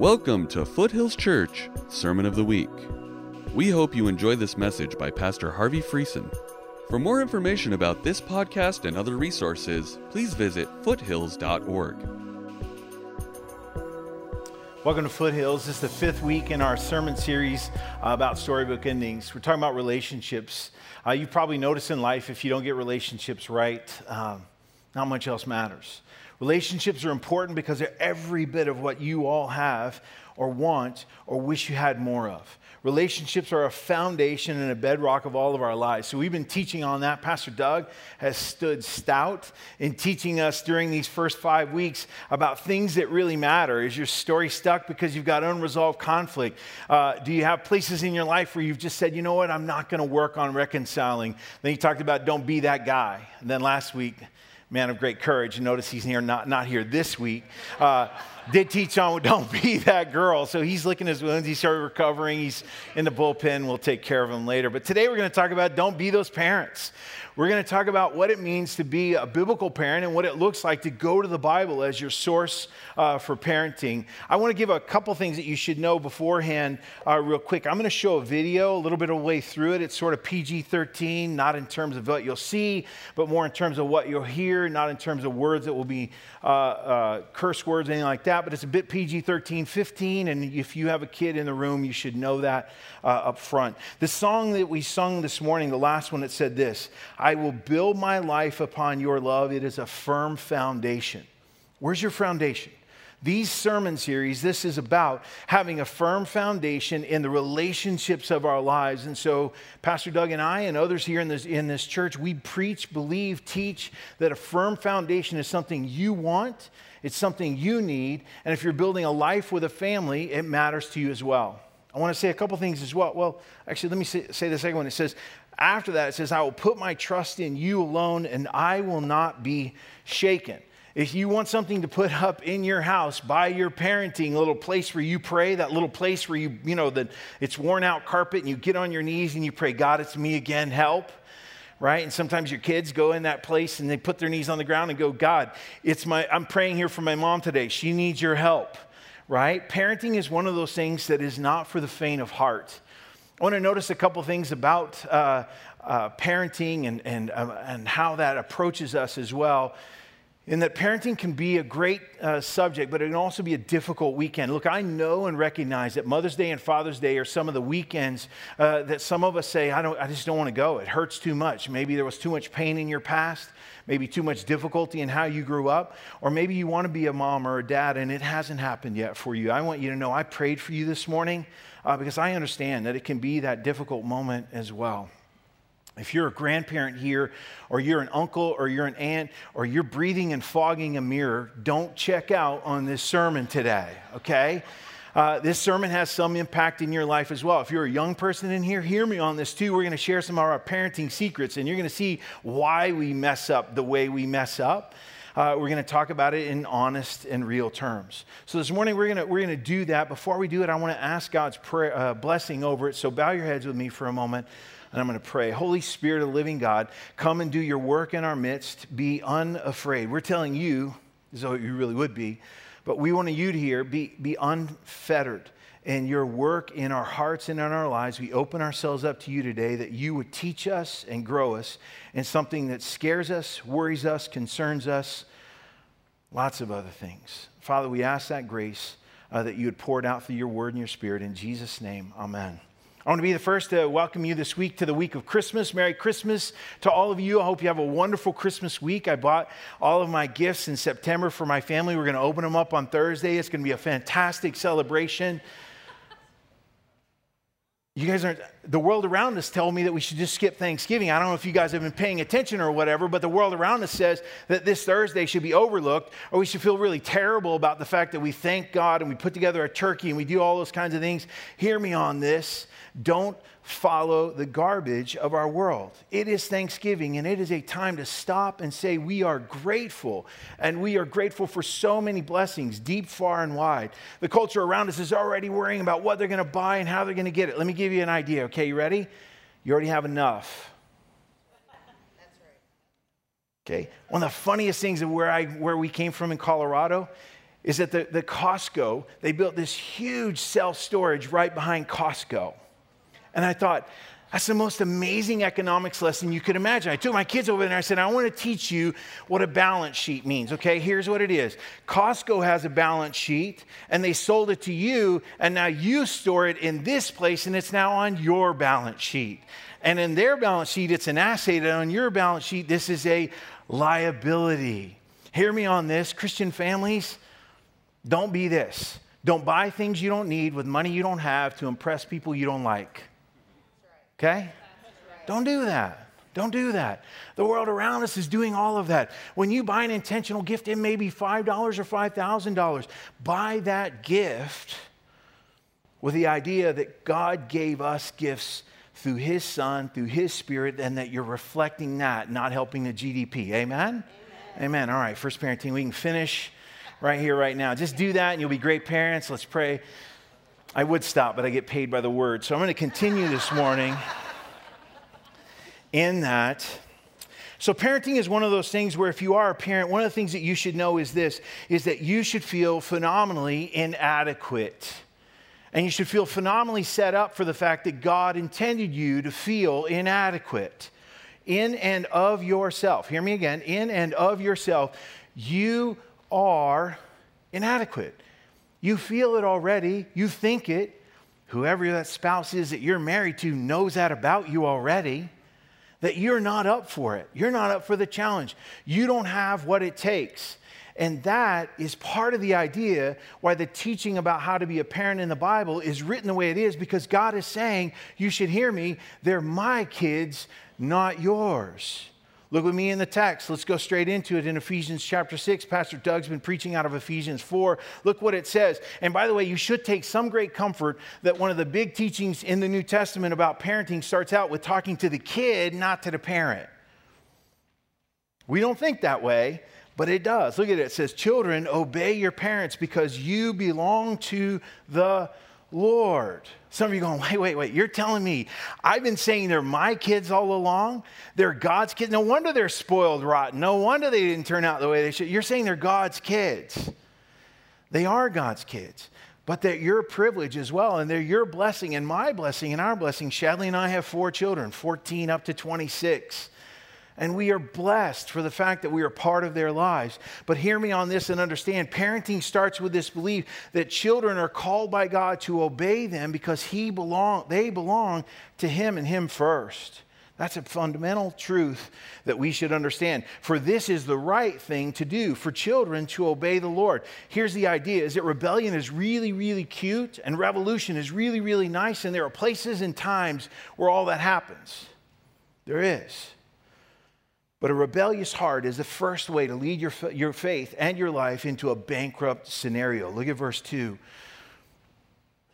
Welcome to Foothills Church Sermon of the Week. We hope you enjoy this message by Pastor Harvey Friesen. For more information about this podcast and other resources, please visit foothills.org. Welcome to Foothills. This is the fifth week in our sermon series about storybook endings. We're talking about relationships. Uh, you probably notice in life if you don't get relationships right, um, not much else matters. Relationships are important because they're every bit of what you all have or want or wish you had more of. Relationships are a foundation and a bedrock of all of our lives. So we've been teaching on that. Pastor Doug has stood stout in teaching us during these first five weeks about things that really matter. Is your story stuck because you've got unresolved conflict? Uh, do you have places in your life where you've just said, you know what, I'm not going to work on reconciling? Then he talked about don't be that guy. And then last week, man of great courage. Notice he's here, not, not here this week. Uh, did teach on don't be that girl. So he's licking his wounds. He started recovering. He's in the bullpen. We'll take care of him later. But today we're going to talk about don't be those parents. We're going to talk about what it means to be a biblical parent and what it looks like to go to the Bible as your source uh, for parenting. I want to give a couple things that you should know beforehand, uh, real quick. I'm going to show a video a little bit of way through it. It's sort of PG 13, not in terms of what you'll see, but more in terms of what you'll hear, not in terms of words that will be uh, uh curse words, anything like that. But it's a bit PG 13, 15. And if you have a kid in the room, you should know that uh, up front. The song that we sung this morning, the last one, it said this I will build my life upon your love. It is a firm foundation. Where's your foundation? These sermon series, this is about having a firm foundation in the relationships of our lives. And so, Pastor Doug and I and others here in this, in this church, we preach, believe, teach that a firm foundation is something you want, it's something you need. And if you're building a life with a family, it matters to you as well. I want to say a couple things as well. Well, actually, let me say, say the second one. It says, after that, it says, I will put my trust in you alone and I will not be shaken. If you want something to put up in your house by your parenting, a little place where you pray, that little place where you, you know, that it's worn out carpet and you get on your knees and you pray, God, it's me again, help. Right? And sometimes your kids go in that place and they put their knees on the ground and go, God, it's my, I'm praying here for my mom today. She needs your help. Right? Parenting is one of those things that is not for the faint of heart. I want to notice a couple things about uh, uh, parenting and, and, uh, and how that approaches us as well. In that parenting can be a great uh, subject, but it can also be a difficult weekend. Look, I know and recognize that Mother's Day and Father's Day are some of the weekends uh, that some of us say, I, don't, I just don't want to go. It hurts too much. Maybe there was too much pain in your past, maybe too much difficulty in how you grew up, or maybe you want to be a mom or a dad and it hasn't happened yet for you. I want you to know I prayed for you this morning uh, because I understand that it can be that difficult moment as well. If you're a grandparent here, or you're an uncle, or you're an aunt, or you're breathing and fogging a mirror, don't check out on this sermon today, okay? Uh, this sermon has some impact in your life as well. If you're a young person in here, hear me on this too. We're going to share some of our parenting secrets, and you're going to see why we mess up the way we mess up. Uh, we're going to talk about it in honest and real terms. So this morning we're going to we're going to do that. Before we do it, I want to ask God's prayer, uh, blessing over it. So bow your heads with me for a moment. And I'm going to pray. Holy Spirit of living God, come and do your work in our midst. Be unafraid. We're telling you, as though you really would be, but we want you to hear, be, be unfettered in your work in our hearts and in our lives. We open ourselves up to you today that you would teach us and grow us in something that scares us, worries us, concerns us, lots of other things. Father, we ask that grace uh, that you would pour it out through your word and your spirit. In Jesus' name, amen. I want to be the first to welcome you this week to the week of Christmas. Merry Christmas to all of you. I hope you have a wonderful Christmas week. I bought all of my gifts in September for my family. We're going to open them up on Thursday. It's going to be a fantastic celebration. You guys aren't, the world around us tell me that we should just skip Thanksgiving. I don't know if you guys have been paying attention or whatever, but the world around us says that this Thursday should be overlooked, or we should feel really terrible about the fact that we thank God and we put together a turkey and we do all those kinds of things. Hear me on this. Don't follow the garbage of our world. It is Thanksgiving, and it is a time to stop and say, We are grateful. And we are grateful for so many blessings, deep, far, and wide. The culture around us is already worrying about what they're going to buy and how they're going to get it. Let me give you an idea, okay? Okay, you ready? You already have enough. That's right. Okay. One of the funniest things of where I where we came from in Colorado is that the, the Costco, they built this huge self storage right behind Costco. And I thought, that's the most amazing economics lesson you could imagine. I took my kids over there and I said, I want to teach you what a balance sheet means. Okay, here's what it is Costco has a balance sheet and they sold it to you, and now you store it in this place and it's now on your balance sheet. And in their balance sheet, it's an asset, and on your balance sheet, this is a liability. Hear me on this, Christian families, don't be this. Don't buy things you don't need with money you don't have to impress people you don't like. Okay? Don't do that. Don't do that. The world around us is doing all of that. When you buy an intentional gift, it may be $5 or $5,000. Buy that gift with the idea that God gave us gifts through His Son, through His Spirit, and that you're reflecting that, not helping the GDP. Amen? Amen. Amen. All right, first parenting. We can finish right here, right now. Just do that, and you'll be great parents. Let's pray. I would stop, but I get paid by the word. So I'm going to continue this morning in that. So parenting is one of those things where if you are a parent, one of the things that you should know is this is that you should feel phenomenally inadequate. And you should feel phenomenally set up for the fact that God intended you to feel inadequate. In and of yourself. Hear me again. In and of yourself, you are inadequate. You feel it already, you think it. Whoever that spouse is that you're married to knows that about you already. That you're not up for it. You're not up for the challenge. You don't have what it takes. And that is part of the idea why the teaching about how to be a parent in the Bible is written the way it is because God is saying, You should hear me, they're my kids, not yours. Look with me in the text. Let's go straight into it in Ephesians chapter 6. Pastor Doug's been preaching out of Ephesians 4. Look what it says. And by the way, you should take some great comfort that one of the big teachings in the New Testament about parenting starts out with talking to the kid, not to the parent. We don't think that way, but it does. Look at it. It says, Children, obey your parents because you belong to the Lord. Some of you going, wait, wait, wait. You're telling me I've been saying they're my kids all along? They're God's kids. No wonder they're spoiled rotten. No wonder they didn't turn out the way they should. You're saying they're God's kids. They are God's kids, but they're your privilege as well. And they're your blessing and my blessing and our blessing. Shadley and I have four children, 14 up to 26. And we are blessed for the fact that we are part of their lives. But hear me on this and understand parenting starts with this belief that children are called by God to obey them because he belong, they belong to Him and Him first. That's a fundamental truth that we should understand. For this is the right thing to do for children to obey the Lord. Here's the idea is that rebellion is really, really cute and revolution is really, really nice, and there are places and times where all that happens. There is. But a rebellious heart is the first way to lead your, your faith and your life into a bankrupt scenario. Look at verse 2.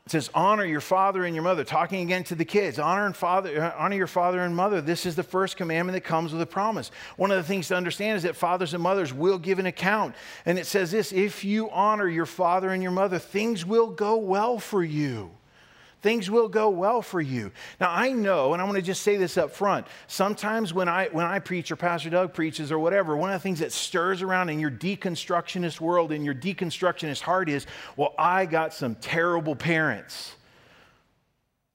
It says, honor your father and your mother. Talking again to the kids, honor and father, honor your father and mother. This is the first commandment that comes with a promise. One of the things to understand is that fathers and mothers will give an account. And it says this if you honor your father and your mother, things will go well for you things will go well for you. Now, I know, and I want to just say this up front. Sometimes when I, when I preach or Pastor Doug preaches or whatever, one of the things that stirs around in your deconstructionist world, in your deconstructionist heart is, well, I got some terrible parents.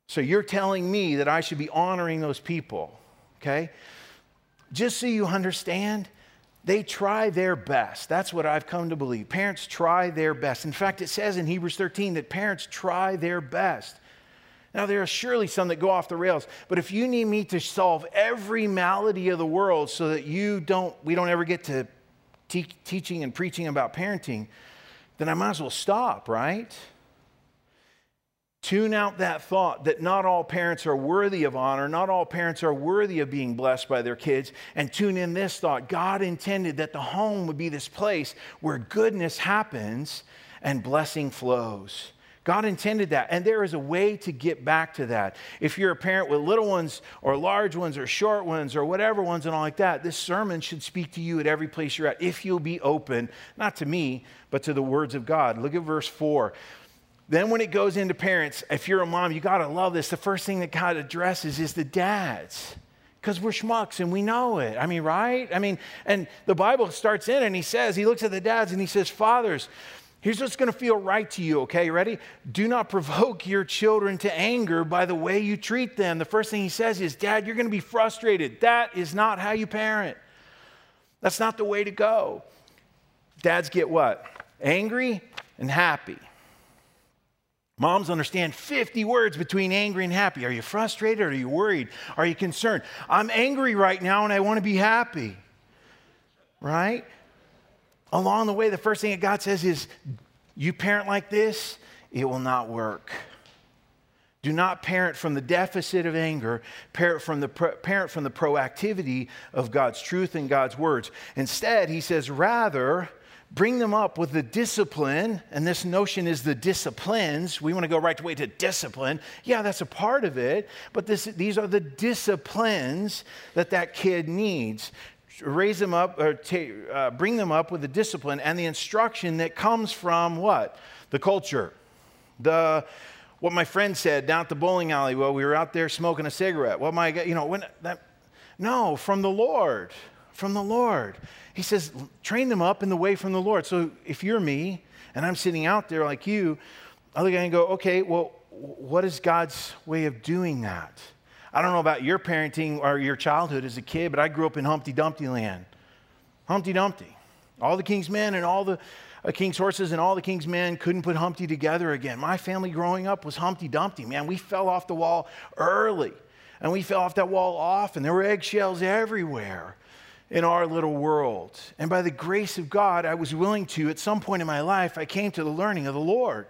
So you're telling me that I should be honoring those people, okay? Just so you understand, they try their best. That's what I've come to believe. Parents try their best. In fact, it says in Hebrews 13 that parents try their best. Now, there are surely some that go off the rails, but if you need me to solve every malady of the world so that you don't, we don't ever get to te- teaching and preaching about parenting, then I might as well stop, right? Tune out that thought that not all parents are worthy of honor, not all parents are worthy of being blessed by their kids, and tune in this thought God intended that the home would be this place where goodness happens and blessing flows. God intended that. And there is a way to get back to that. If you're a parent with little ones or large ones or short ones or whatever ones and all like that, this sermon should speak to you at every place you're at if you'll be open, not to me, but to the words of God. Look at verse 4. Then, when it goes into parents, if you're a mom, you got to love this. The first thing that God addresses is the dads because we're schmucks and we know it. I mean, right? I mean, and the Bible starts in and he says, he looks at the dads and he says, Fathers, Here's what's going to feel right to you, okay? Ready? Do not provoke your children to anger by the way you treat them. The first thing he says is, Dad, you're going to be frustrated. That is not how you parent. That's not the way to go. Dads get what? Angry and happy. Moms understand 50 words between angry and happy. Are you frustrated? Are you worried? Are you concerned? I'm angry right now and I want to be happy. Right? Along the way, the first thing that God says is, You parent like this, it will not work. Do not parent from the deficit of anger, parent from the, parent from the proactivity of God's truth and God's words. Instead, he says, rather, bring them up with the discipline, and this notion is the disciplines. We want to go right away to discipline. Yeah, that's a part of it, but this, these are the disciplines that that kid needs raise them up or uh, bring them up with the discipline and the instruction that comes from what? The culture. The what my friend said down at the bowling alley while we were out there smoking a cigarette. What my you know when that no from the Lord from the Lord. He says train them up in the way from the Lord. So if you're me and I'm sitting out there like you, I look at and go, okay, well, what is God's way of doing that? I don't know about your parenting or your childhood as a kid, but I grew up in Humpty Dumpty land. Humpty Dumpty. All the king's men and all the uh, king's horses and all the king's men couldn't put Humpty together again. My family growing up was Humpty Dumpty. Man, we fell off the wall early. And we fell off that wall off, and there were eggshells everywhere in our little world. And by the grace of God, I was willing to, at some point in my life, I came to the learning of the Lord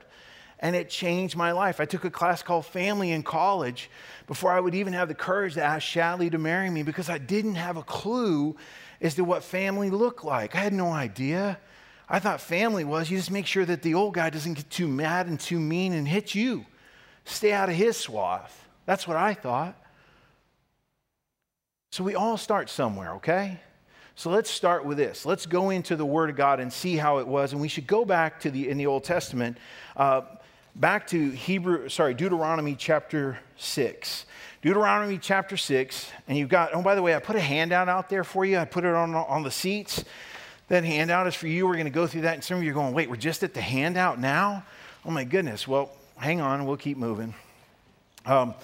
and it changed my life. I took a class called Family in college before I would even have the courage to ask Shadley to marry me because I didn't have a clue as to what family looked like. I had no idea. I thought family was you just make sure that the old guy doesn't get too mad and too mean and hit you. Stay out of his swath. That's what I thought. So we all start somewhere, okay? So let's start with this. Let's go into the Word of God and see how it was. And we should go back to the in the Old Testament. Uh, back to Hebrew, sorry, Deuteronomy chapter 6. Deuteronomy chapter 6, and you've got, oh, by the way, I put a handout out there for you. I put it on, on the seats. That handout is for you. We're going to go through that. And some of you are going, wait, we're just at the handout now? Oh, my goodness. Well, hang on. We'll keep moving. Um,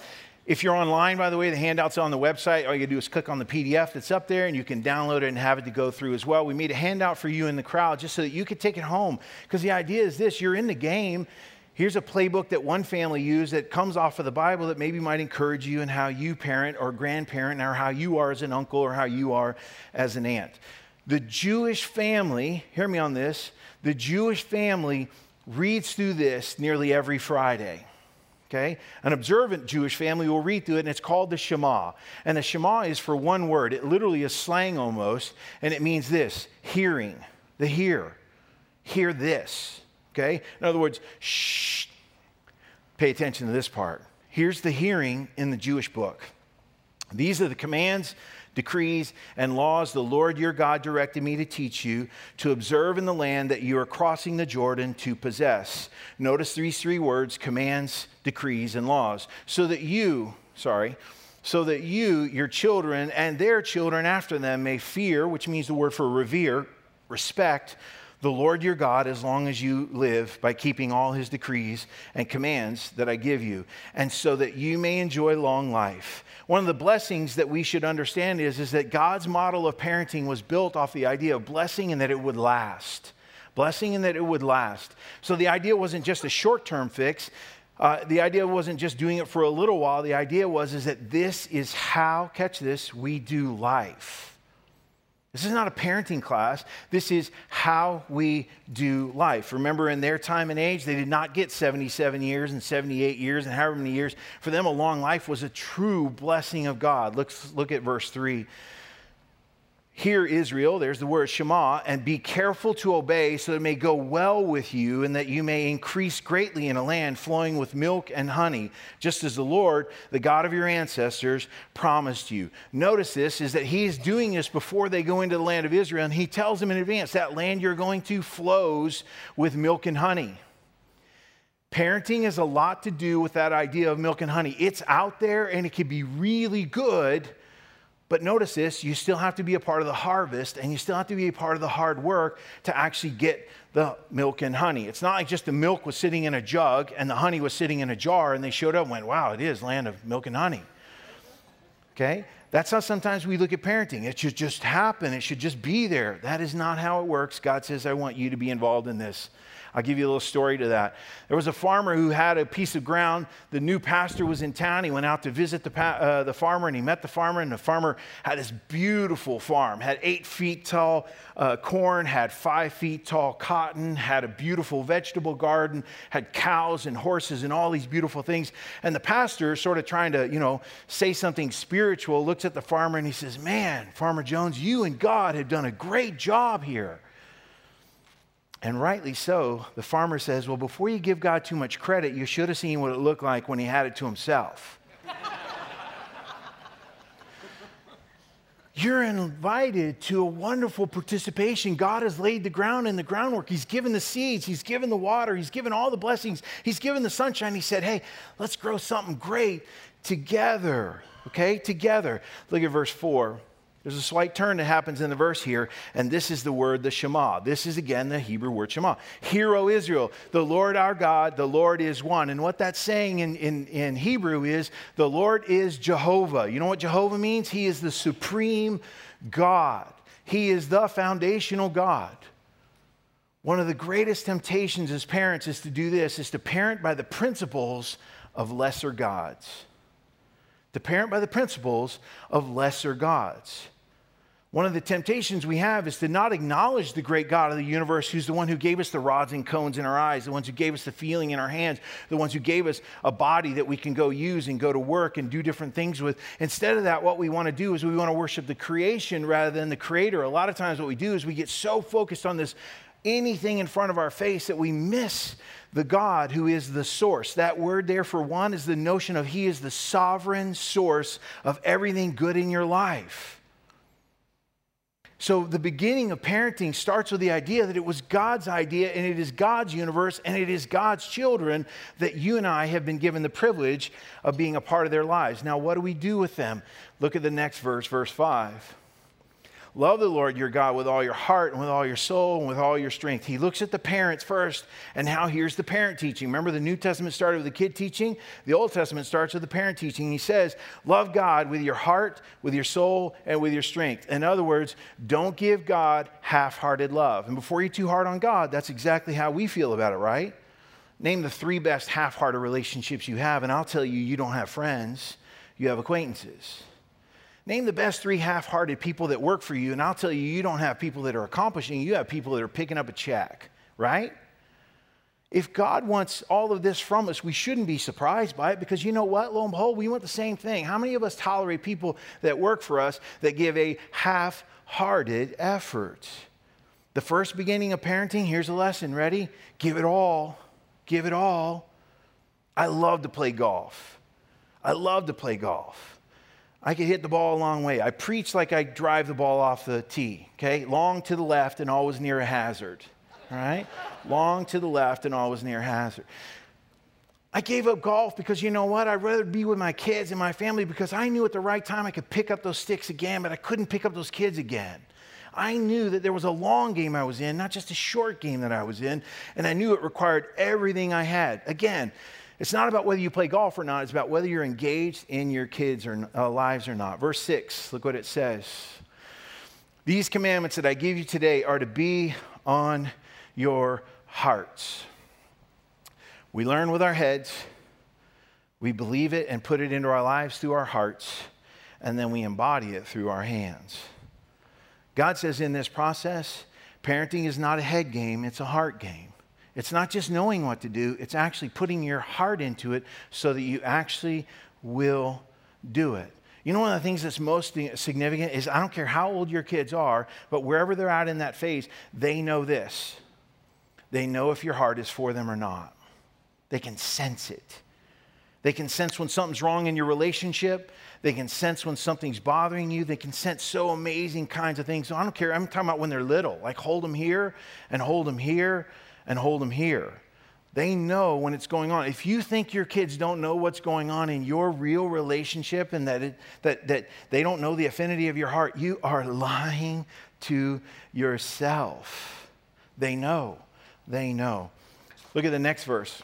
if you're online, by the way, the handout's on the website. All you do is click on the PDF that's up there and you can download it and have it to go through as well. We made a handout for you in the crowd just so that you could take it home. Because the idea is this you're in the game Here's a playbook that one family used that comes off of the Bible that maybe might encourage you in how you parent or grandparent or how you are as an uncle or how you are as an aunt. The Jewish family, hear me on this, the Jewish family reads through this nearly every Friday. Okay? An observant Jewish family will read through it, and it's called the Shema. And the Shema is for one word. It literally is slang almost, and it means this hearing, the hear. Hear this. Okay? In other words, shh, pay attention to this part. Here's the hearing in the Jewish book. These are the commands, decrees, and laws the Lord your God directed me to teach you to observe in the land that you are crossing the Jordan to possess. Notice these three words commands, decrees, and laws. So that you, sorry, so that you, your children, and their children after them may fear, which means the word for revere, respect, the Lord your God as long as you live by keeping all his decrees and commands that I give you, and so that you may enjoy long life. One of the blessings that we should understand is, is that God's model of parenting was built off the idea of blessing and that it would last. Blessing and that it would last. So the idea wasn't just a short term fix. Uh, the idea wasn't just doing it for a little while. The idea was is that this is how, catch this, we do life. This is not a parenting class. This is how we do life. Remember, in their time and age, they did not get 77 years and 78 years and however many years. For them, a long life was a true blessing of God. Let's look at verse 3. Hear, Israel, there's the word Shema, and be careful to obey so that it may go well with you and that you may increase greatly in a land flowing with milk and honey, just as the Lord, the God of your ancestors, promised you. Notice this is that he is doing this before they go into the land of Israel, and he tells them in advance that land you're going to flows with milk and honey. Parenting has a lot to do with that idea of milk and honey. It's out there and it can be really good But notice this you still have to be a part of the harvest and you still have to be a part of the hard work to actually get the milk and honey. It's not like just the milk was sitting in a jug and the honey was sitting in a jar and they showed up and went, wow, it is land of milk and honey. Okay? That's how sometimes we look at parenting. It should just happen, it should just be there. That is not how it works. God says, I want you to be involved in this. I'll give you a little story to that. There was a farmer who had a piece of ground. The new pastor was in town. He went out to visit the, pa- uh, the farmer and he met the farmer. And the farmer had this beautiful farm, had eight feet tall uh, corn, had five feet tall cotton, had a beautiful vegetable garden, had cows and horses and all these beautiful things. And the pastor, sort of trying to, you know, say something spiritual, looks at the farmer and he says, Man, Farmer Jones, you and God have done a great job here. And rightly so, the farmer says, Well, before you give God too much credit, you should have seen what it looked like when he had it to himself. You're invited to a wonderful participation. God has laid the ground and the groundwork. He's given the seeds, He's given the water, He's given all the blessings, He's given the sunshine. He said, Hey, let's grow something great together. Okay, together. Look at verse 4. There's a slight turn that happens in the verse here, and this is the word, the Shema. This is again the Hebrew word Shema. Hear, O Israel, the Lord our God, the Lord is one. And what that's saying in, in, in Hebrew is the Lord is Jehovah. You know what Jehovah means? He is the supreme God, He is the foundational God. One of the greatest temptations as parents is to do this, is to parent by the principles of lesser gods. To parent by the principles of lesser gods. One of the temptations we have is to not acknowledge the great God of the universe, who's the one who gave us the rods and cones in our eyes, the ones who gave us the feeling in our hands, the ones who gave us a body that we can go use and go to work and do different things with. Instead of that, what we want to do is we want to worship the creation rather than the creator. A lot of times, what we do is we get so focused on this anything in front of our face that we miss the God who is the source. That word there for one is the notion of He is the sovereign source of everything good in your life. So, the beginning of parenting starts with the idea that it was God's idea and it is God's universe and it is God's children that you and I have been given the privilege of being a part of their lives. Now, what do we do with them? Look at the next verse, verse 5. Love the Lord your God with all your heart and with all your soul and with all your strength. He looks at the parents first, and now here's the parent teaching. Remember, the New Testament started with the kid teaching, the Old Testament starts with the parent teaching. He says, Love God with your heart, with your soul, and with your strength. In other words, don't give God half hearted love. And before you're too hard on God, that's exactly how we feel about it, right? Name the three best half hearted relationships you have, and I'll tell you, you don't have friends, you have acquaintances. Name the best three half hearted people that work for you, and I'll tell you, you don't have people that are accomplishing, you have people that are picking up a check, right? If God wants all of this from us, we shouldn't be surprised by it because you know what? Lo and behold, we want the same thing. How many of us tolerate people that work for us that give a half hearted effort? The first beginning of parenting, here's a lesson. Ready? Give it all. Give it all. I love to play golf. I love to play golf. I could hit the ball a long way. I preach like I drive the ball off the tee, okay? Long to the left and always near a hazard, all right? long to the left and always near a hazard. I gave up golf because you know what? I'd rather be with my kids and my family because I knew at the right time I could pick up those sticks again, but I couldn't pick up those kids again. I knew that there was a long game I was in, not just a short game that I was in, and I knew it required everything I had. Again, it's not about whether you play golf or not, it's about whether you're engaged in your kids' or, uh, lives or not. Verse 6, look what it says. These commandments that I give you today are to be on your hearts. We learn with our heads, we believe it and put it into our lives through our hearts, and then we embody it through our hands. God says in this process, parenting is not a head game, it's a heart game. It's not just knowing what to do, it's actually putting your heart into it so that you actually will do it. You know, one of the things that's most significant is I don't care how old your kids are, but wherever they're at in that phase, they know this. They know if your heart is for them or not. They can sense it. They can sense when something's wrong in your relationship. They can sense when something's bothering you. They can sense so amazing kinds of things. So I don't care. I'm talking about when they're little, like hold them here and hold them here and hold them here. They know when it's going on. If you think your kids don't know what's going on in your real relationship and that, it, that, that they don't know the affinity of your heart, you are lying to yourself. They know. They know. Look at the next verse.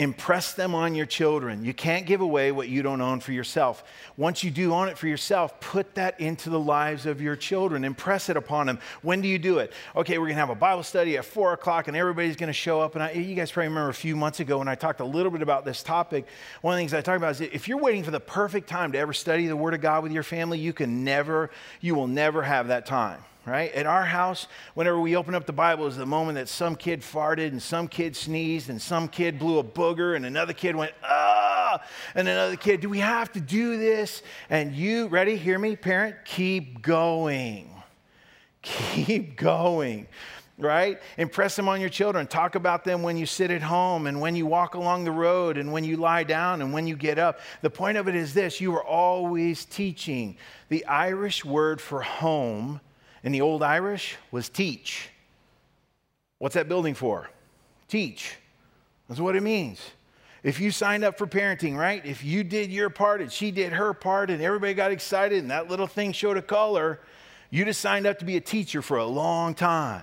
Impress them on your children. You can't give away what you don't own for yourself. Once you do own it for yourself, put that into the lives of your children. Impress it upon them. When do you do it? Okay, we're going to have a Bible study at 4 o'clock and everybody's going to show up. And I, you guys probably remember a few months ago when I talked a little bit about this topic. One of the things I talked about is if you're waiting for the perfect time to ever study the Word of God with your family, you can never, you will never have that time right? At our house, whenever we open up the Bible, is the moment that some kid farted and some kid sneezed and some kid blew a booger and another kid went, ah, and another kid, do we have to do this? And you, ready? Hear me, parent? Keep going. Keep going right? Impress them on your children. Talk about them when you sit at home and when you walk along the road and when you lie down and when you get up. The point of it is this you are always teaching. The Irish word for home in the Old Irish was teach. What's that building for? Teach. That's what it means. If you signed up for parenting, right? If you did your part and she did her part and everybody got excited and that little thing showed a color, you just signed up to be a teacher for a long time.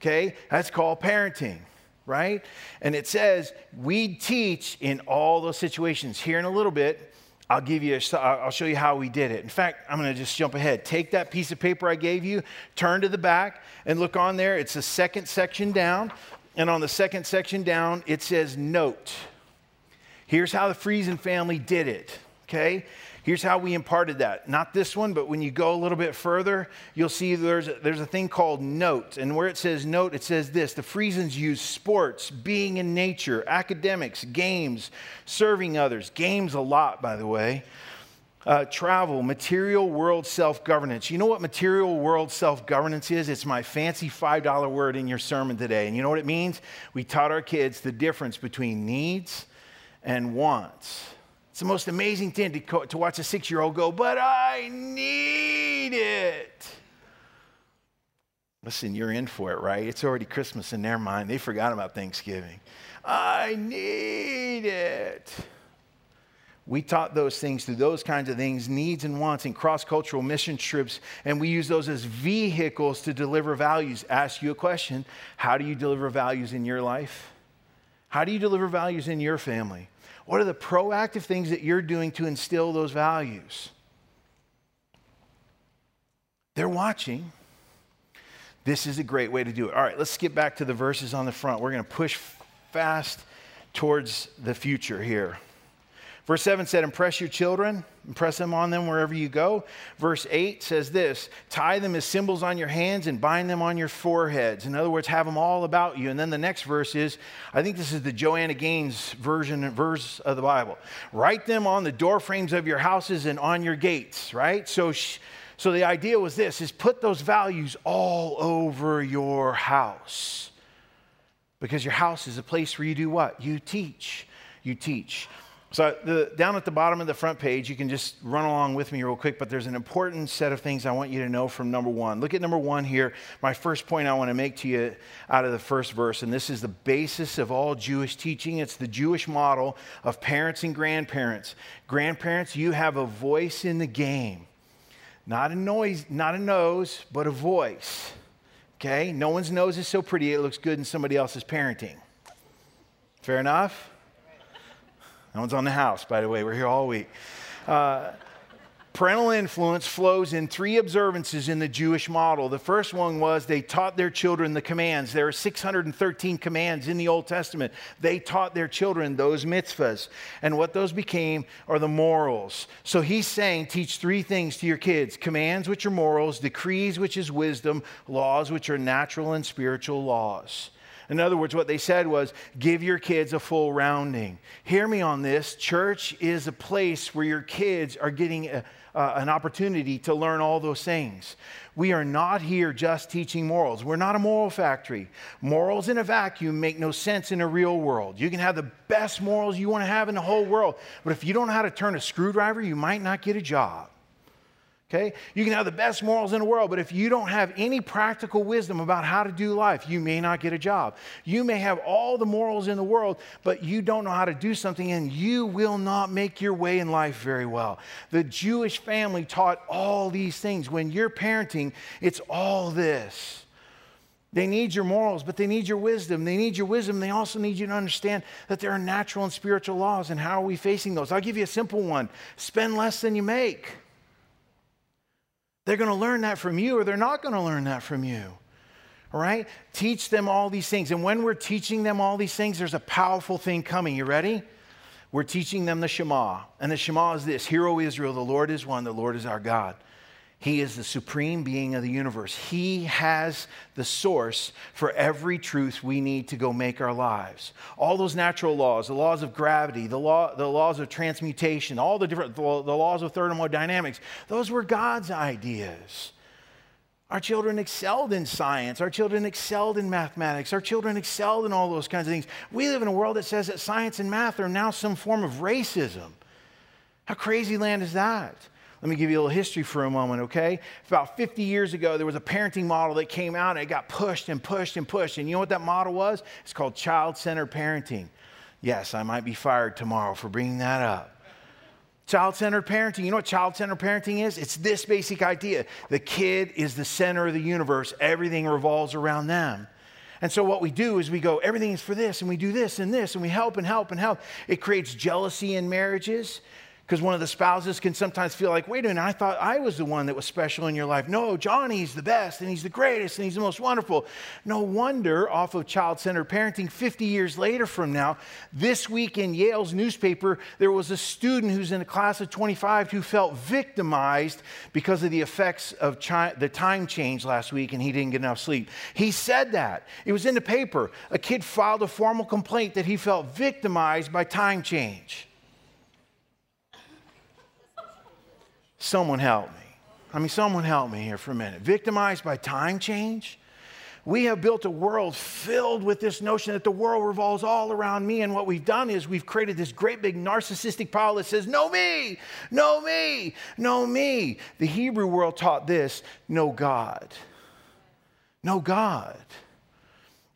Okay? That's called parenting, right? And it says we teach in all those situations. Here in a little bit, I'll give you a, I'll show you how we did it. In fact, I'm going to just jump ahead. Take that piece of paper I gave you, turn to the back, and look on there. It's the second section down. And on the second section down, it says note. Here's how the Friesen family did it. Okay? Here's how we imparted that. Not this one, but when you go a little bit further, you'll see there's a, there's a thing called note. And where it says note, it says this the Friesens use sports, being in nature, academics, games, serving others. Games a lot, by the way. Uh, travel, material world self governance. You know what material world self governance is? It's my fancy $5 word in your sermon today. And you know what it means? We taught our kids the difference between needs and wants. It's the most amazing thing to, to watch a six year old go, but I need it. Listen, you're in for it, right? It's already Christmas in their mind. They forgot about Thanksgiving. I need it. We taught those things through those kinds of things, needs and wants, in cross cultural mission trips, and we use those as vehicles to deliver values. Ask you a question How do you deliver values in your life? How do you deliver values in your family? What are the proactive things that you're doing to instill those values? They're watching. This is a great way to do it. All right, let's skip back to the verses on the front. We're going to push fast towards the future here. Verse 7 said, Impress your children, impress them on them wherever you go. Verse 8 says this Tie them as symbols on your hands and bind them on your foreheads. In other words, have them all about you. And then the next verse is, I think this is the Joanna Gaines version verse of the Bible. Write them on the door frames of your houses and on your gates, right? So, so the idea was this is put those values all over your house. Because your house is a place where you do what? You teach. You teach. So, the, down at the bottom of the front page, you can just run along with me real quick, but there's an important set of things I want you to know from number one. Look at number one here. My first point I want to make to you out of the first verse, and this is the basis of all Jewish teaching. It's the Jewish model of parents and grandparents. Grandparents, you have a voice in the game. Not a noise, not a nose, but a voice. Okay? No one's nose is so pretty it looks good in somebody else's parenting. Fair enough? No one's on the house, by the way. We're here all week. Uh, parental influence flows in three observances in the Jewish model. The first one was they taught their children the commands. There are 613 commands in the Old Testament. They taught their children those mitzvahs. And what those became are the morals. So he's saying, teach three things to your kids commands, which are morals, decrees, which is wisdom, laws, which are natural and spiritual laws. In other words, what they said was give your kids a full rounding. Hear me on this. Church is a place where your kids are getting a, uh, an opportunity to learn all those things. We are not here just teaching morals. We're not a moral factory. Morals in a vacuum make no sense in a real world. You can have the best morals you want to have in the whole world, but if you don't know how to turn a screwdriver, you might not get a job. Okay? You can have the best morals in the world, but if you don't have any practical wisdom about how to do life, you may not get a job. You may have all the morals in the world, but you don't know how to do something, and you will not make your way in life very well. The Jewish family taught all these things. When you're parenting, it's all this. They need your morals, but they need your wisdom. They need your wisdom. They also need you to understand that there are natural and spiritual laws, and how are we facing those? I'll give you a simple one spend less than you make. They're going to learn that from you, or they're not going to learn that from you. All right? Teach them all these things. And when we're teaching them all these things, there's a powerful thing coming. You ready? We're teaching them the Shema. And the Shema is this Hear, O Israel, the Lord is one, the Lord is our God. He is the supreme being of the universe. He has the source for every truth we need to go make our lives. All those natural laws, the laws of gravity, the, law, the laws of transmutation, all the different the, laws of thermodynamics, those were God's ideas. Our children excelled in science. Our children excelled in mathematics. Our children excelled in all those kinds of things. We live in a world that says that science and math are now some form of racism. How crazy land is that? Let me give you a little history for a moment, okay? About 50 years ago, there was a parenting model that came out and it got pushed and pushed and pushed. And you know what that model was? It's called child centered parenting. Yes, I might be fired tomorrow for bringing that up. Child centered parenting. You know what child centered parenting is? It's this basic idea the kid is the center of the universe, everything revolves around them. And so, what we do is we go, everything is for this, and we do this and this, and we help and help and help. It creates jealousy in marriages. Because one of the spouses can sometimes feel like, wait a minute, I thought I was the one that was special in your life. No, Johnny's the best and he's the greatest and he's the most wonderful. No wonder, off of child centered parenting, 50 years later from now, this week in Yale's newspaper, there was a student who's in a class of 25 who felt victimized because of the effects of chi- the time change last week and he didn't get enough sleep. He said that. It was in the paper. A kid filed a formal complaint that he felt victimized by time change. Someone help me. I mean, someone help me here for a minute. Victimized by time change? We have built a world filled with this notion that the world revolves all around me. And what we've done is we've created this great big narcissistic pile that says, No me, no me, no me. The Hebrew world taught this no God. No God.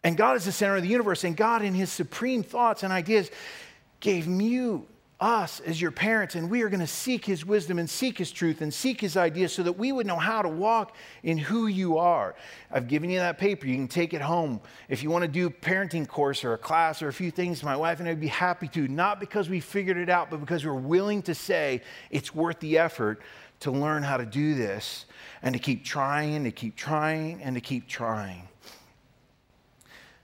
And God is the center of the universe. And God, in his supreme thoughts and ideas, gave mute us as your parents, and we are going to seek His wisdom and seek His truth and seek His ideas so that we would know how to walk in who you are. I've given you that paper. You can take it home. If you want to do a parenting course or a class or a few things, my wife and I would be happy to, not because we figured it out, but because we're willing to say it's worth the effort to learn how to do this and to keep trying to keep trying and to keep trying.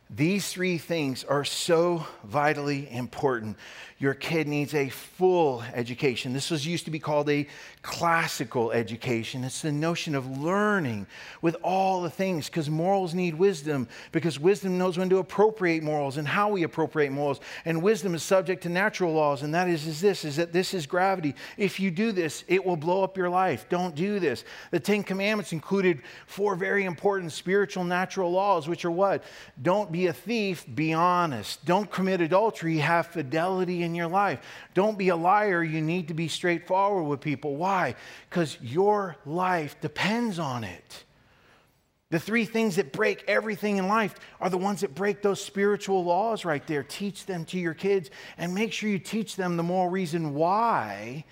These three things are so vitally important your kid needs a full education. This was used to be called a classical education. It's the notion of learning with all the things because morals need wisdom, because wisdom knows when to appropriate morals and how we appropriate morals. And wisdom is subject to natural laws, and that is, is this is that this is gravity. If you do this, it will blow up your life. Don't do this. The Ten Commandments included four very important spiritual natural laws, which are what? Don't be a thief, be honest. Don't commit adultery, have fidelity in your life. Don't be a liar. You need to be straightforward with people. Why? Because your life depends on it. The three things that break everything in life are the ones that break those spiritual laws right there. Teach them to your kids and make sure you teach them the moral reason why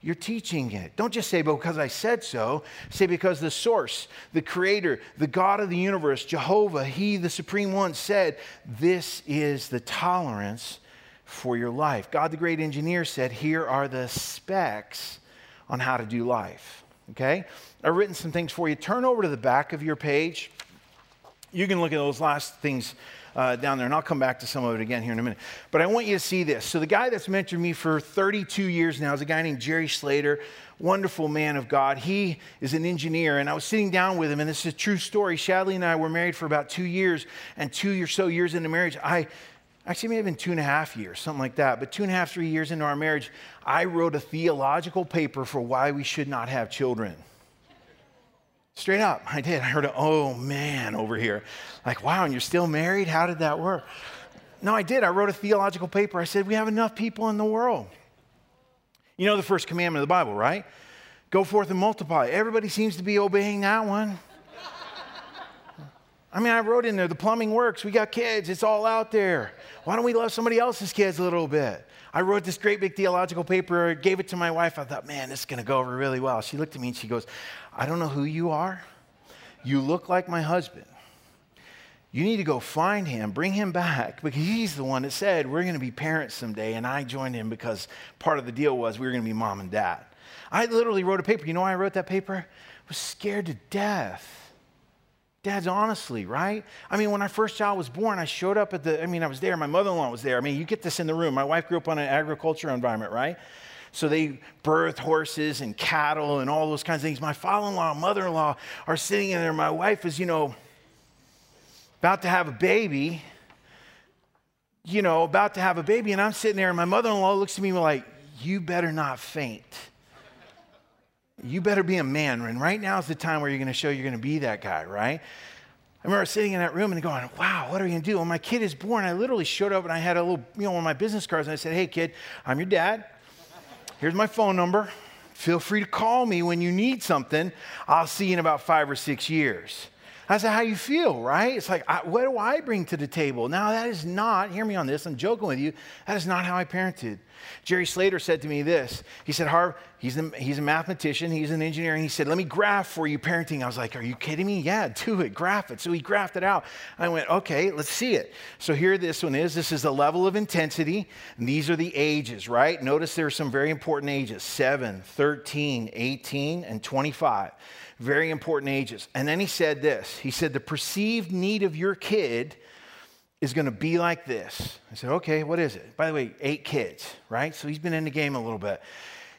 you're teaching it. Don't just say, because I said so. Say, because the source, the creator, the God of the universe, Jehovah, He, the Supreme One, said, This is the tolerance for your life. God, the great engineer, said, Here are the specs on how to do life. Okay? I've written some things for you. Turn over to the back of your page. You can look at those last things uh, down there, and I'll come back to some of it again here in a minute. But I want you to see this. So, the guy that's mentored me for 32 years now is a guy named Jerry Slater, wonderful man of God. He is an engineer, and I was sitting down with him, and this is a true story. Shadley and I were married for about two years, and two or so years into marriage, I actually, may have been two and a half years, something like that. But two and a half, three years into our marriage, I wrote a theological paper for why we should not have children. Straight up, I did. I heard a, oh man, over here. Like, wow, and you're still married? How did that work? No, I did. I wrote a theological paper. I said, we have enough people in the world. You know the first commandment of the Bible, right? Go forth and multiply. Everybody seems to be obeying that one. I mean, I wrote in there, the plumbing works. We got kids. It's all out there. Why don't we love somebody else's kids a little bit? I wrote this great big theological paper, gave it to my wife. I thought, man, this is going to go over really well. She looked at me and she goes, I don't know who you are. You look like my husband. You need to go find him, bring him back, because he's the one that said, We're going to be parents someday. And I joined him because part of the deal was we were going to be mom and dad. I literally wrote a paper. You know why I wrote that paper? I was scared to death. Dads, honestly, right? I mean, when our first child was born, I showed up at the, I mean, I was there. My mother in law was there. I mean, you get this in the room. My wife grew up on an agriculture environment, right? So they birth horses and cattle and all those kinds of things. My father in law, mother in law are sitting in there. My wife is, you know, about to have a baby, you know, about to have a baby. And I'm sitting there, and my mother in law looks at me like, You better not faint. You better be a man. And right now is the time where you're going to show you're going to be that guy, right? I remember sitting in that room and going, wow, what are we going to do? When my kid is born, I literally showed up and I had a little, you know, one of my business cards and I said, hey, kid, I'm your dad. Here's my phone number. Feel free to call me when you need something. I'll see you in about five or six years. I said, how you feel, right? It's like, I, what do I bring to the table? Now, that is not, hear me on this, I'm joking with you, that is not how I parented. Jerry Slater said to me this. He said, Harv, he's a, he's a mathematician, he's an engineer, and he said, let me graph for you parenting. I was like, are you kidding me? Yeah, do it, graph it. So he graphed it out. I went, okay, let's see it. So here this one is. This is the level of intensity, and these are the ages, right? Notice there are some very important ages 7, 13, 18, and 25 very important ages. And then he said this he said, The perceived need of your kid is going to be like this. I said, Okay, what is it? By the way, eight kids, right? So he's been in the game a little bit.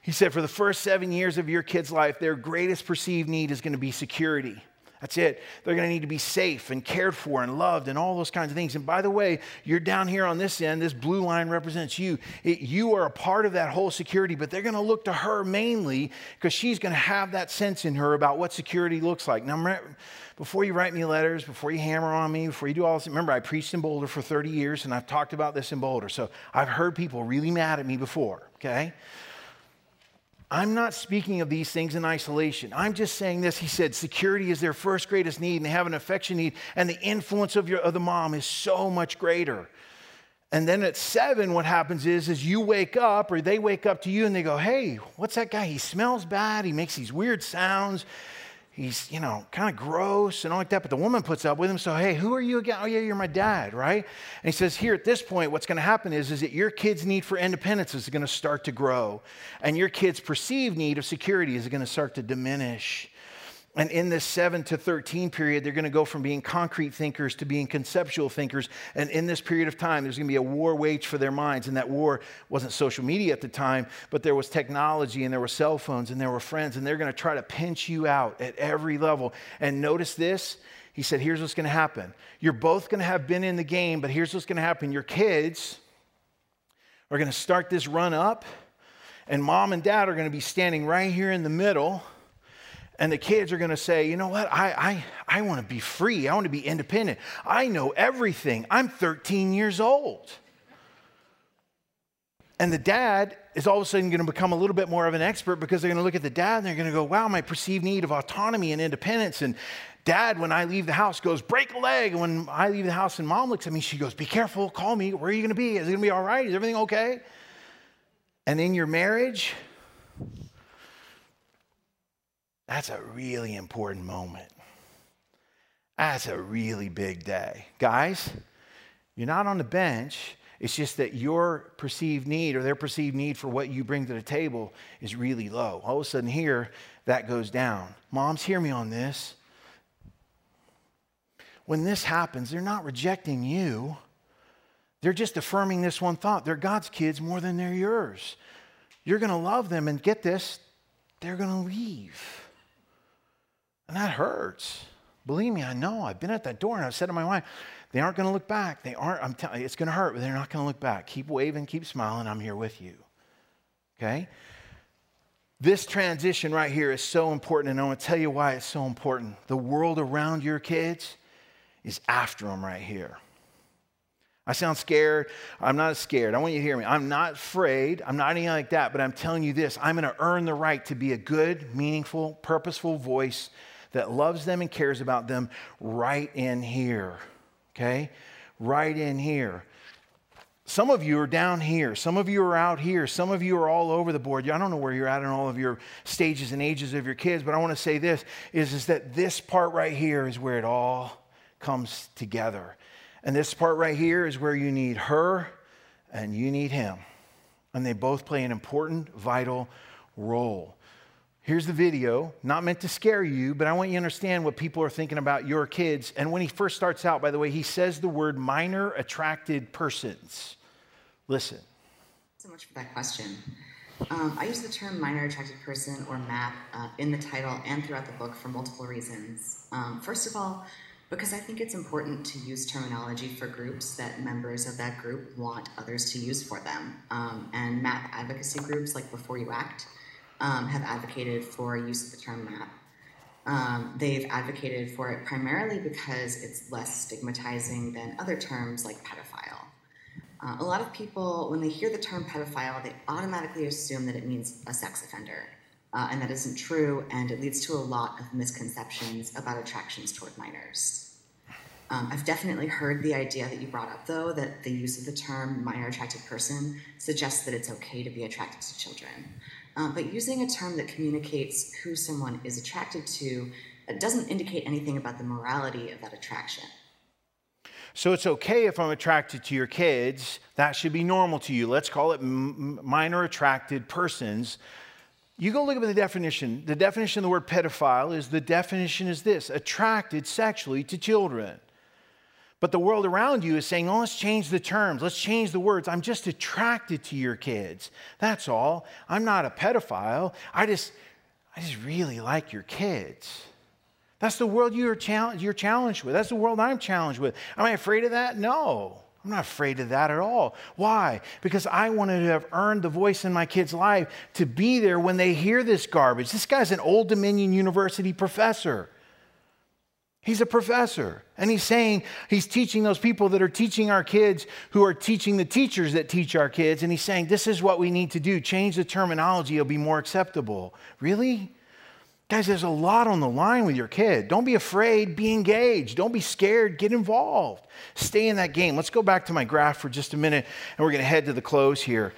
He said, For the first seven years of your kid's life, their greatest perceived need is going to be security. That's it. They're going to need to be safe and cared for and loved and all those kinds of things. And by the way, you're down here on this end. This blue line represents you. It, you are a part of that whole security, but they're going to look to her mainly because she's going to have that sense in her about what security looks like. Now, before you write me letters, before you hammer on me, before you do all this, remember, I preached in Boulder for 30 years and I've talked about this in Boulder. So I've heard people really mad at me before, okay? I'm not speaking of these things in isolation. I'm just saying this. He said security is their first greatest need, and they have an affection need, and the influence of, your, of the mom is so much greater. And then at seven, what happens is, is you wake up, or they wake up to you, and they go, "Hey, what's that guy? He smells bad. He makes these weird sounds he's, you know, kind of gross and all like that. But the woman puts up with him. So, hey, who are you again? Oh, yeah, you're my dad, right? And he says, here at this point, what's going to happen is, is that your kid's need for independence is going to start to grow. And your kid's perceived need of security is going to start to diminish. And in this 7 to 13 period, they're going to go from being concrete thinkers to being conceptual thinkers. And in this period of time, there's going to be a war waged for their minds. And that war wasn't social media at the time, but there was technology and there were cell phones and there were friends. And they're going to try to pinch you out at every level. And notice this. He said, Here's what's going to happen. You're both going to have been in the game, but here's what's going to happen. Your kids are going to start this run up, and mom and dad are going to be standing right here in the middle and the kids are going to say, you know what? I, I, I want to be free. I want to be independent. I know everything. I'm 13 years old. And the dad is all of a sudden going to become a little bit more of an expert because they're going to look at the dad and they're going to go, wow, my perceived need of autonomy and independence. And dad, when I leave the house, goes, break a leg. And when I leave the house and mom looks at me, she goes, be careful, call me. Where are you going to be? Is it going to be all right? Is everything okay? And in your marriage, that's a really important moment. That's a really big day. Guys, you're not on the bench. It's just that your perceived need or their perceived need for what you bring to the table is really low. All of a sudden, here, that goes down. Moms, hear me on this. When this happens, they're not rejecting you, they're just affirming this one thought. They're God's kids more than they're yours. You're going to love them, and get this, they're going to leave. And that hurts. Believe me, I know. I've been at that door and I've said to my wife, they aren't going to look back. They aren't, I'm telling you, it's going to hurt, but they're not going to look back. Keep waving, keep smiling. I'm here with you. Okay? This transition right here is so important, and I want to tell you why it's so important. The world around your kids is after them right here. I sound scared. I'm not scared. I want you to hear me. I'm not afraid. I'm not anything like that, but I'm telling you this I'm going to earn the right to be a good, meaningful, purposeful voice that loves them and cares about them right in here. Okay? Right in here. Some of you are down here. Some of you are out here. Some of you are all over the board. I don't know where you're at in all of your stages and ages of your kids, but I want to say this is, is that this part right here is where it all comes together. And this part right here is where you need her and you need him. And they both play an important, vital role. Here's the video, not meant to scare you, but I want you to understand what people are thinking about your kids. And when he first starts out, by the way, he says the word minor attracted persons. Listen. So much for that question. Um, I use the term minor attracted person or MAP uh, in the title and throughout the book for multiple reasons. Um, first of all, because I think it's important to use terminology for groups that members of that group want others to use for them. Um, and MAP advocacy groups like B4U-ACT um, have advocated for use of the term MAP. Um, they've advocated for it primarily because it's less stigmatizing than other terms like pedophile. Uh, a lot of people, when they hear the term pedophile, they automatically assume that it means a sex offender. Uh, and that isn't true, and it leads to a lot of misconceptions about attractions toward minors. Um, I've definitely heard the idea that you brought up, though, that the use of the term minor attracted person suggests that it's okay to be attracted to children. Uh, but using a term that communicates who someone is attracted to doesn't indicate anything about the morality of that attraction. So it's okay if I'm attracted to your kids. That should be normal to you. Let's call it minor attracted persons. You go look at the definition. The definition of the word pedophile is the definition is this attracted sexually to children. But the world around you is saying, oh, let's change the terms. Let's change the words. I'm just attracted to your kids. That's all. I'm not a pedophile. I just, I just really like your kids. That's the world you're, challenged, you're challenged with. That's the world I'm challenged with. Am I afraid of that? No. I'm not afraid of that at all. Why? Because I wanted to have earned the voice in my kid's life to be there when they hear this garbage. This guy's an Old Dominion University professor. He's a professor. And he's saying, he's teaching those people that are teaching our kids who are teaching the teachers that teach our kids. And he's saying, this is what we need to do. Change the terminology, it'll be more acceptable. Really? Guys, there's a lot on the line with your kid. Don't be afraid, be engaged. Don't be scared, get involved. Stay in that game. Let's go back to my graph for just a minute, and we're going to head to the close here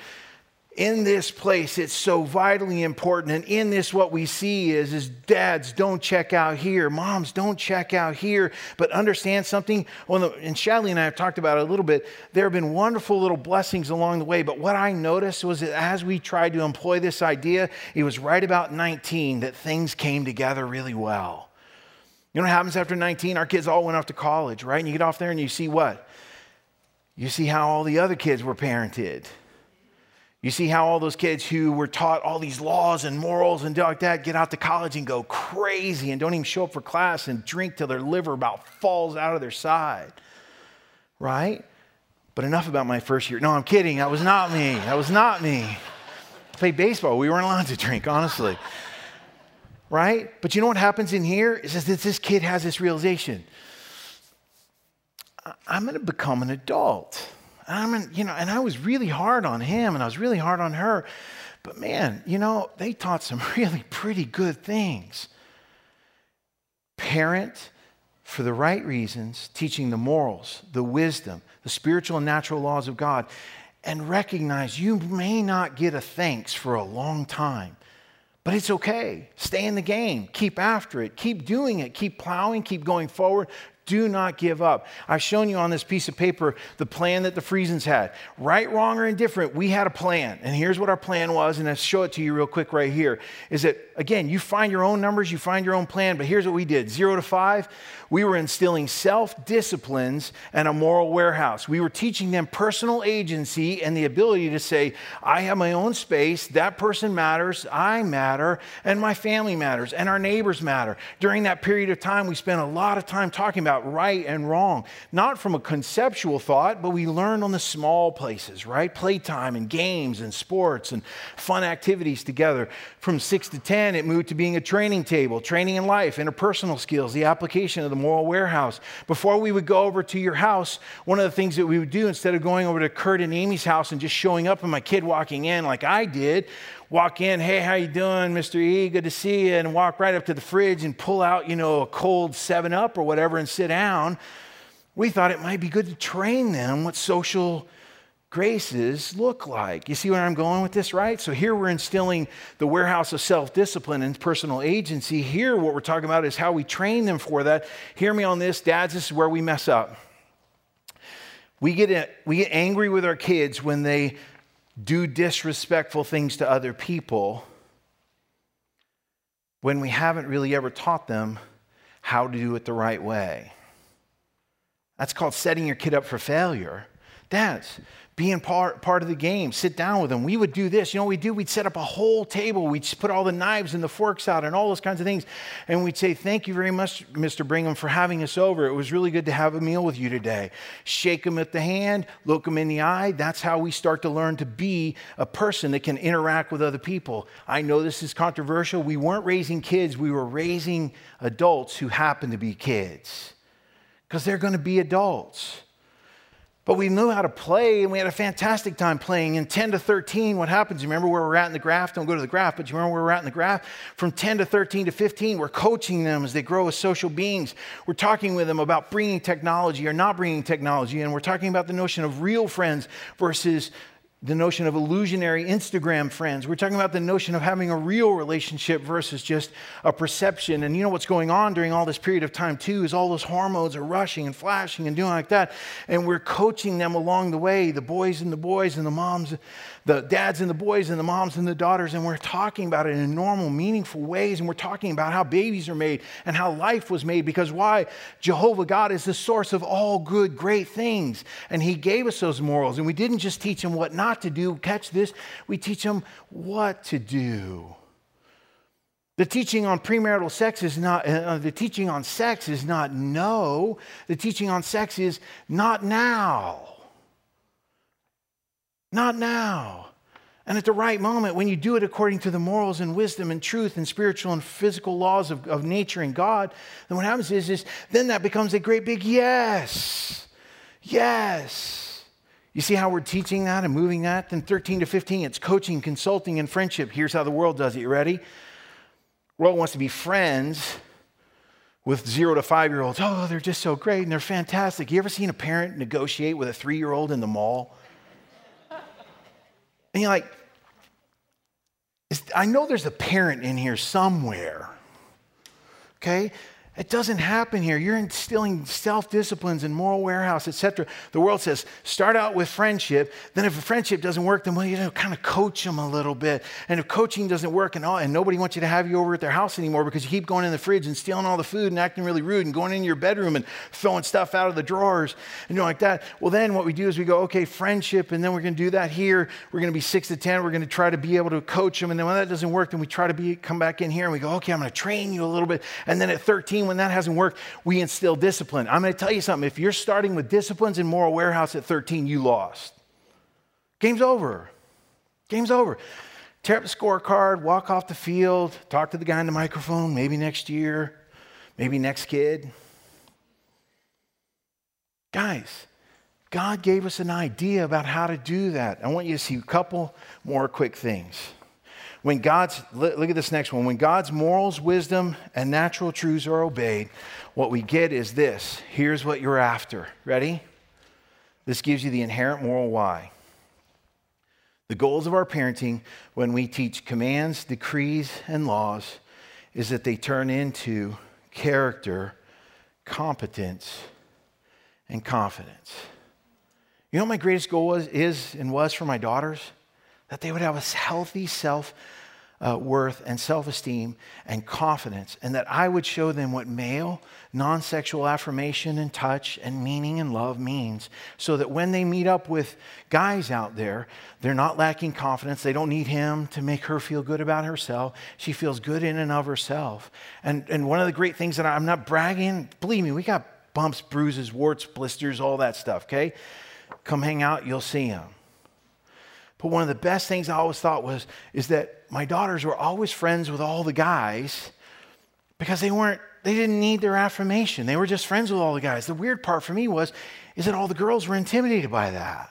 in this place it's so vitally important. And in this what we see is is dads don't check out here. Moms don't check out here. But understand something? Well and Shadley and i have talked about it a little bit. There have been wonderful little blessings along the way. But what i noticed was that as we tried to employ this idea it was right about 19 that things came together really well. You know what happens after 19 our kids all went off to college right? And you get off there and you see what? You see how all the other kids were parented you see how all those kids who were taught all these laws and morals and like that get out to college and go crazy and don't even show up for class and drink till their liver about falls out of their side. Right? But enough about my first year. No, I'm kidding. That was not me. That was not me. I played baseball. We weren't allowed to drink, honestly. Right? But you know what happens in here is that this kid has this realization I'm going to become an adult. I mean, you know, and I was really hard on him and I was really hard on her. But man, you know, they taught some really pretty good things. Parent for the right reasons, teaching the morals, the wisdom, the spiritual and natural laws of God, and recognize you may not get a thanks for a long time. But it's okay. Stay in the game. Keep after it. Keep doing it. Keep plowing. Keep going forward. Do not give up. I've shown you on this piece of paper the plan that the Friesens had. Right, wrong, or indifferent, we had a plan. And here's what our plan was, and I'll show it to you real quick right here. Is that, again, you find your own numbers, you find your own plan, but here's what we did zero to five, we were instilling self disciplines and a moral warehouse. We were teaching them personal agency and the ability to say, I have my own space, that person matters, I matter, and my family matters, and our neighbors matter. During that period of time, we spent a lot of time talking about about right and wrong, not from a conceptual thought, but we learn on the small places, right? Playtime and games and sports and fun activities together. From six to 10, it moved to being a training table, training in life, interpersonal skills, the application of the moral warehouse. Before we would go over to your house, one of the things that we would do instead of going over to Kurt and Amy's house and just showing up and my kid walking in like I did, walk in, hey, how you doing, Mr. E? Good to see you, and walk right up to the fridge and pull out, you know, a cold 7 Up or whatever and sit down. We thought it might be good to train them what social graces look like. You see where I'm going with this, right? So here we're instilling the warehouse of self discipline and personal agency. Here, what we're talking about is how we train them for that. Hear me on this, dads, this is where we mess up. We get, we get angry with our kids when they do disrespectful things to other people when we haven't really ever taught them how to do it the right way. That's called setting your kid up for failure. Dads, being part, part of the game. Sit down with them. We would do this. You know what we do? We'd set up a whole table. We'd put all the knives and the forks out and all those kinds of things. And we'd say, Thank you very much, Mr. Brigham, for having us over. It was really good to have a meal with you today. Shake them at the hand, look them in the eye. That's how we start to learn to be a person that can interact with other people. I know this is controversial. We weren't raising kids, we were raising adults who happen to be kids because they're going to be adults. But we knew how to play and we had a fantastic time playing. In 10 to 13, what happens? You remember where we're at in the graph? Don't go to the graph, but you remember where we're at in the graph? From 10 to 13 to 15, we're coaching them as they grow as social beings. We're talking with them about bringing technology or not bringing technology. And we're talking about the notion of real friends versus the notion of illusionary Instagram friends. We're talking about the notion of having a real relationship versus just a perception. And you know what's going on during all this period of time, too, is all those hormones are rushing and flashing and doing like that. And we're coaching them along the way the boys and the boys and the moms the dads and the boys and the moms and the daughters, and we're talking about it in normal, meaningful ways. And we're talking about how babies are made and how life was made because why? Jehovah God is the source of all good, great things. And He gave us those morals. And we didn't just teach them what not to do, catch this, we teach them what to do. The teaching on premarital sex is not, uh, the teaching on sex is not no. The teaching on sex is not now. Not now. And at the right moment, when you do it according to the morals and wisdom and truth and spiritual and physical laws of, of nature and God, then what happens is, is then that becomes a great big yes. Yes. You see how we're teaching that and moving that? Then 13 to 15, it's coaching, consulting, and friendship. Here's how the world does it. You ready? world wants to be friends with zero to five year olds. Oh, they're just so great and they're fantastic. You ever seen a parent negotiate with a three year old in the mall? And you're like, I know there's a parent in here somewhere. Okay? It doesn't happen here. You're instilling self disciplines and moral warehouse, etc. The world says start out with friendship. Then, if a friendship doesn't work, then well, you know, kind of coach them a little bit. And if coaching doesn't work and all, and nobody wants you to have you over at their house anymore because you keep going in the fridge and stealing all the food and acting really rude and going in your bedroom and throwing stuff out of the drawers and doing like that. Well, then what we do is we go, okay, friendship, and then we're going to do that here. We're going to be six to ten. We're going to try to be able to coach them, and then when that doesn't work, then we try to be come back in here and we go, okay, I'm going to train you a little bit. And then at 13 when that hasn't worked, we instill discipline. I'm going to tell you something. If you're starting with disciplines in moral warehouse at 13, you lost. Game's over. Game's over. Tear up the scorecard, walk off the field, talk to the guy in the microphone, maybe next year, maybe next kid. Guys, God gave us an idea about how to do that. I want you to see a couple more quick things. When God's, look at this next one. When God's morals, wisdom, and natural truths are obeyed, what we get is this. Here's what you're after. Ready? This gives you the inherent moral why. The goals of our parenting when we teach commands, decrees, and laws is that they turn into character, competence, and confidence. You know what my greatest goal was, is and was for my daughters? That they would have a healthy self uh, worth and self esteem and confidence, and that I would show them what male, non sexual affirmation and touch and meaning and love means, so that when they meet up with guys out there, they're not lacking confidence. They don't need him to make her feel good about herself. She feels good in and of herself. And, and one of the great things that I'm not bragging, believe me, we got bumps, bruises, warts, blisters, all that stuff, okay? Come hang out, you'll see them. But one of the best things I always thought was is that my daughters were always friends with all the guys because they weren't they didn't need their affirmation. They were just friends with all the guys. The weird part for me was is that all the girls were intimidated by that.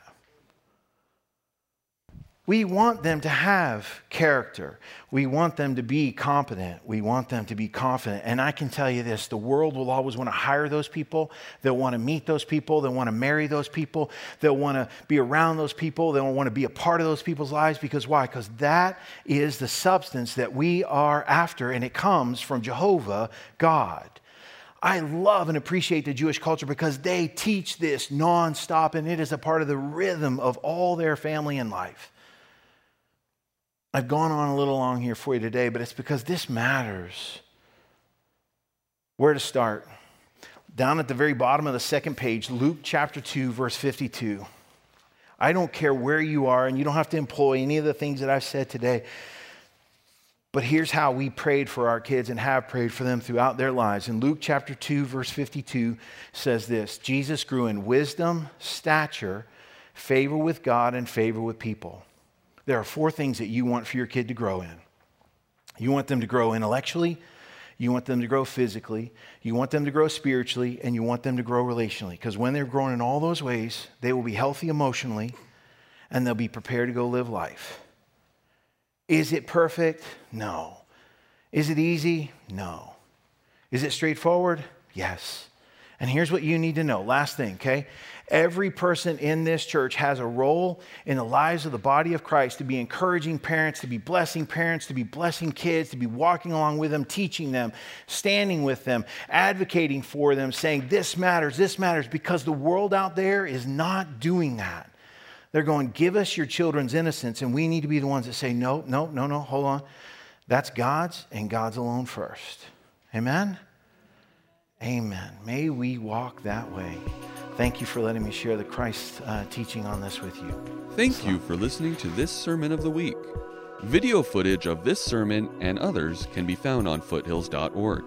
We want them to have character. We want them to be competent. We want them to be confident. And I can tell you this the world will always want to hire those people. They'll want to meet those people. They'll want to marry those people. They'll want to be around those people. They'll want to be a part of those people's lives. Because why? Because that is the substance that we are after, and it comes from Jehovah God. I love and appreciate the Jewish culture because they teach this nonstop, and it is a part of the rhythm of all their family and life. I've gone on a little long here for you today, but it's because this matters. Where to start? Down at the very bottom of the second page, Luke chapter 2, verse 52. I don't care where you are, and you don't have to employ any of the things that I've said today. But here's how we prayed for our kids and have prayed for them throughout their lives. In Luke chapter 2, verse 52 says this Jesus grew in wisdom, stature, favor with God, and favor with people there are four things that you want for your kid to grow in. You want them to grow intellectually, you want them to grow physically, you want them to grow spiritually, and you want them to grow relationally. Because when they're growing in all those ways, they will be healthy emotionally and they'll be prepared to go live life. Is it perfect? No. Is it easy? No. Is it straightforward? Yes. And here's what you need to know. Last thing, okay? Every person in this church has a role in the lives of the body of Christ to be encouraging parents, to be blessing parents, to be blessing kids, to be walking along with them, teaching them, standing with them, advocating for them, saying, This matters, this matters, because the world out there is not doing that. They're going, Give us your children's innocence, and we need to be the ones that say, No, no, no, no, hold on. That's God's and God's alone first. Amen? Amen. May we walk that way. Thank you for letting me share the Christ uh, teaching on this with you. Thank you for listening to this Sermon of the Week. Video footage of this sermon and others can be found on foothills.org.